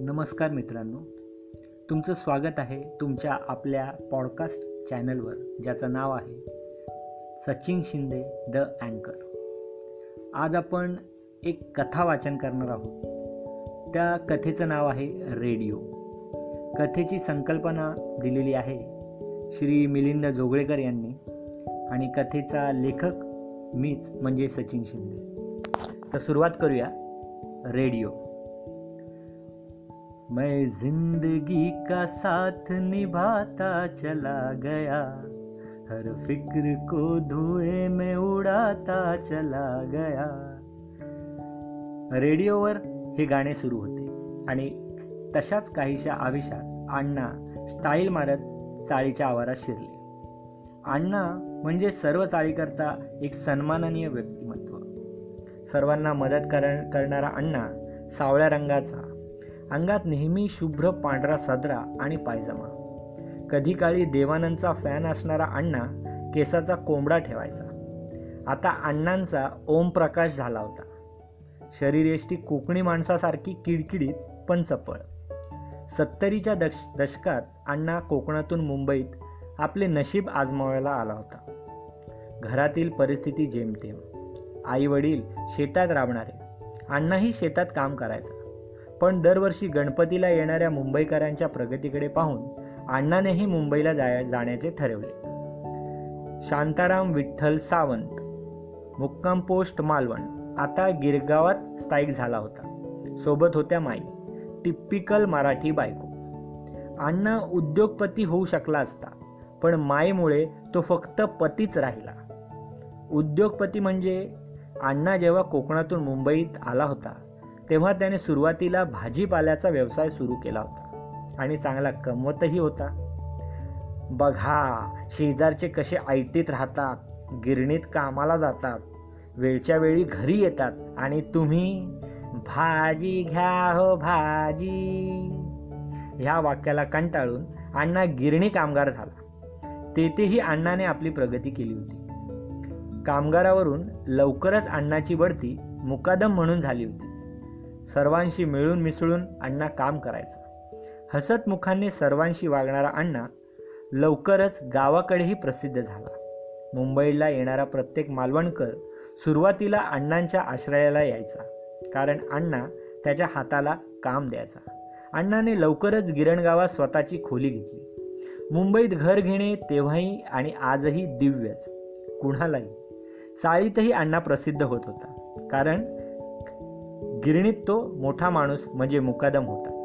नमस्कार मित्रांनो. तुमचं स्वागत आहे तुमच्या आपल्या पॉडकास्ट चॅनलवर ज्याचं नाव आहे सचिन शिंदे द अँकर. आज आपण एक कथा वाचन करणार आहोत. त्या कथेचं नाव आहे रेडिओ. कथेची संकल्पना दिलेली आहे श्री मिलिंद जोगळेकर यांनी आणि कथेचा लेखक मीच म्हणजे सचिन शिंदे. तर सुरुवात करूया रेडिओ. मैं जिंदगी का साथ निभाता चला गया। हर फिक्र को धुएं में उडाता चला गया। रेडिओवर हे गाणे सुरू होते आणि तशाच काहीशा आविशात अण्णा स्टाईल मारत चाळीच्या आवारात शिरले. अण्णा म्हणजे सर्व चाळीकरता एक सन्माननीय व्यक्तिमत्व. सर्वांना मदत कर करणारा अण्णा सावळ्या रंगाचा अंगात नेहमी शुभ्र पांढरा सदरा आणि पायजमा. कधी काळी देवानंदचा फॅन असणारा अण्णा केसाचा कोंबडा ठेवायचा. आता अण्णांचा ओम प्रकाश झाला होता. शरीरेष्टी कोकणी माणसासारखी किडकिडीत पण चपळ सत्तरीच्या दश दशकात अण्णा कोकणातून मुंबईत आपले नशीब आजमावायला आला होता. घरातील परिस्थिती जेमतेम. आई वडील शेतात राबणारे. अण्णाही शेतात काम करायचा. पण दरवर्षी गणपतीला येणाऱ्या मुंबईकरांच्या प्रगतीकडे पाहून अण्णानेही मुंबईला जाण्याचे ठरवले. शांताराम विठ्ठल सावंत मुक्काम पोस्ट मालवण आता गिरगावात स्थायिक झाला होता. सोबत होत्या माई टिपिकल मराठी बायको. अण्णा उद्योगपती होऊ शकला असता पण माईमुळे तो फक्त पतीच राहिला. उद्योगपती म्हणजे अण्णा जेव्हा कोकणातून मुंबईत आला होता तेव्हा त्याने सुरुवातीला भाजीपाल्याचा व्यवसाय सुरू केला होता आणि चांगला कमवतही होता. बघा शेजारचे कसे आयटीत राहतात गिरणीत कामाला जातात वेळच्या वेळी घरी येतात आणि तुम्ही भाजी घ्या हो भाजी. ह्या वाक्याला कंटाळून अण्णा गिरणी कामगार झाला. तेथेही अण्णाने आपली प्रगती केली होती. कामगारावरून लवकरच अण्णाची बढती मुकादम म्हणून झाली होती. सर्वांशी मिळून मिसळून अण्णा काम करायचा. हसतमुखांनी सर्वांशी वागणारा अण्णा लवकरच गावाकडेही प्रसिद्ध झाला. मुंबईला येणारा प्रत्येक मालवणकर सुरुवातीला अण्णांच्या आश्रयाला यायचा कारण अण्णा त्याच्या हाताला काम द्यायचा. अण्णाने लवकरच गिरणगावात स्वतःची खोली घेतली. मुंबईत घर घेणे तेव्हाही आणि आजही दिव्यच. कुणालाही. चाळीतही अण्णा प्रसिद्ध होत होता कारण गिरणीत तो मोठा माणूस म्हणजे मुकादम होता.